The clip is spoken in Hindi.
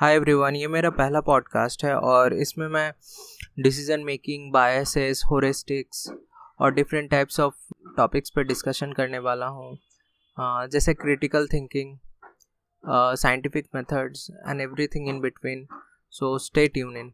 हाय एवरीवन ये मेरा पहला पॉडकास्ट है और इसमें मैं डिसीज़न मेकिंग बायसेस होरिस्टिक्स और डिफरेंट टाइप्स ऑफ़ टॉपिक्स पर डिस्कशन करने वाला हूँ। हाँ, जैसे critical thinking scientific methods and everything in between so stay tune in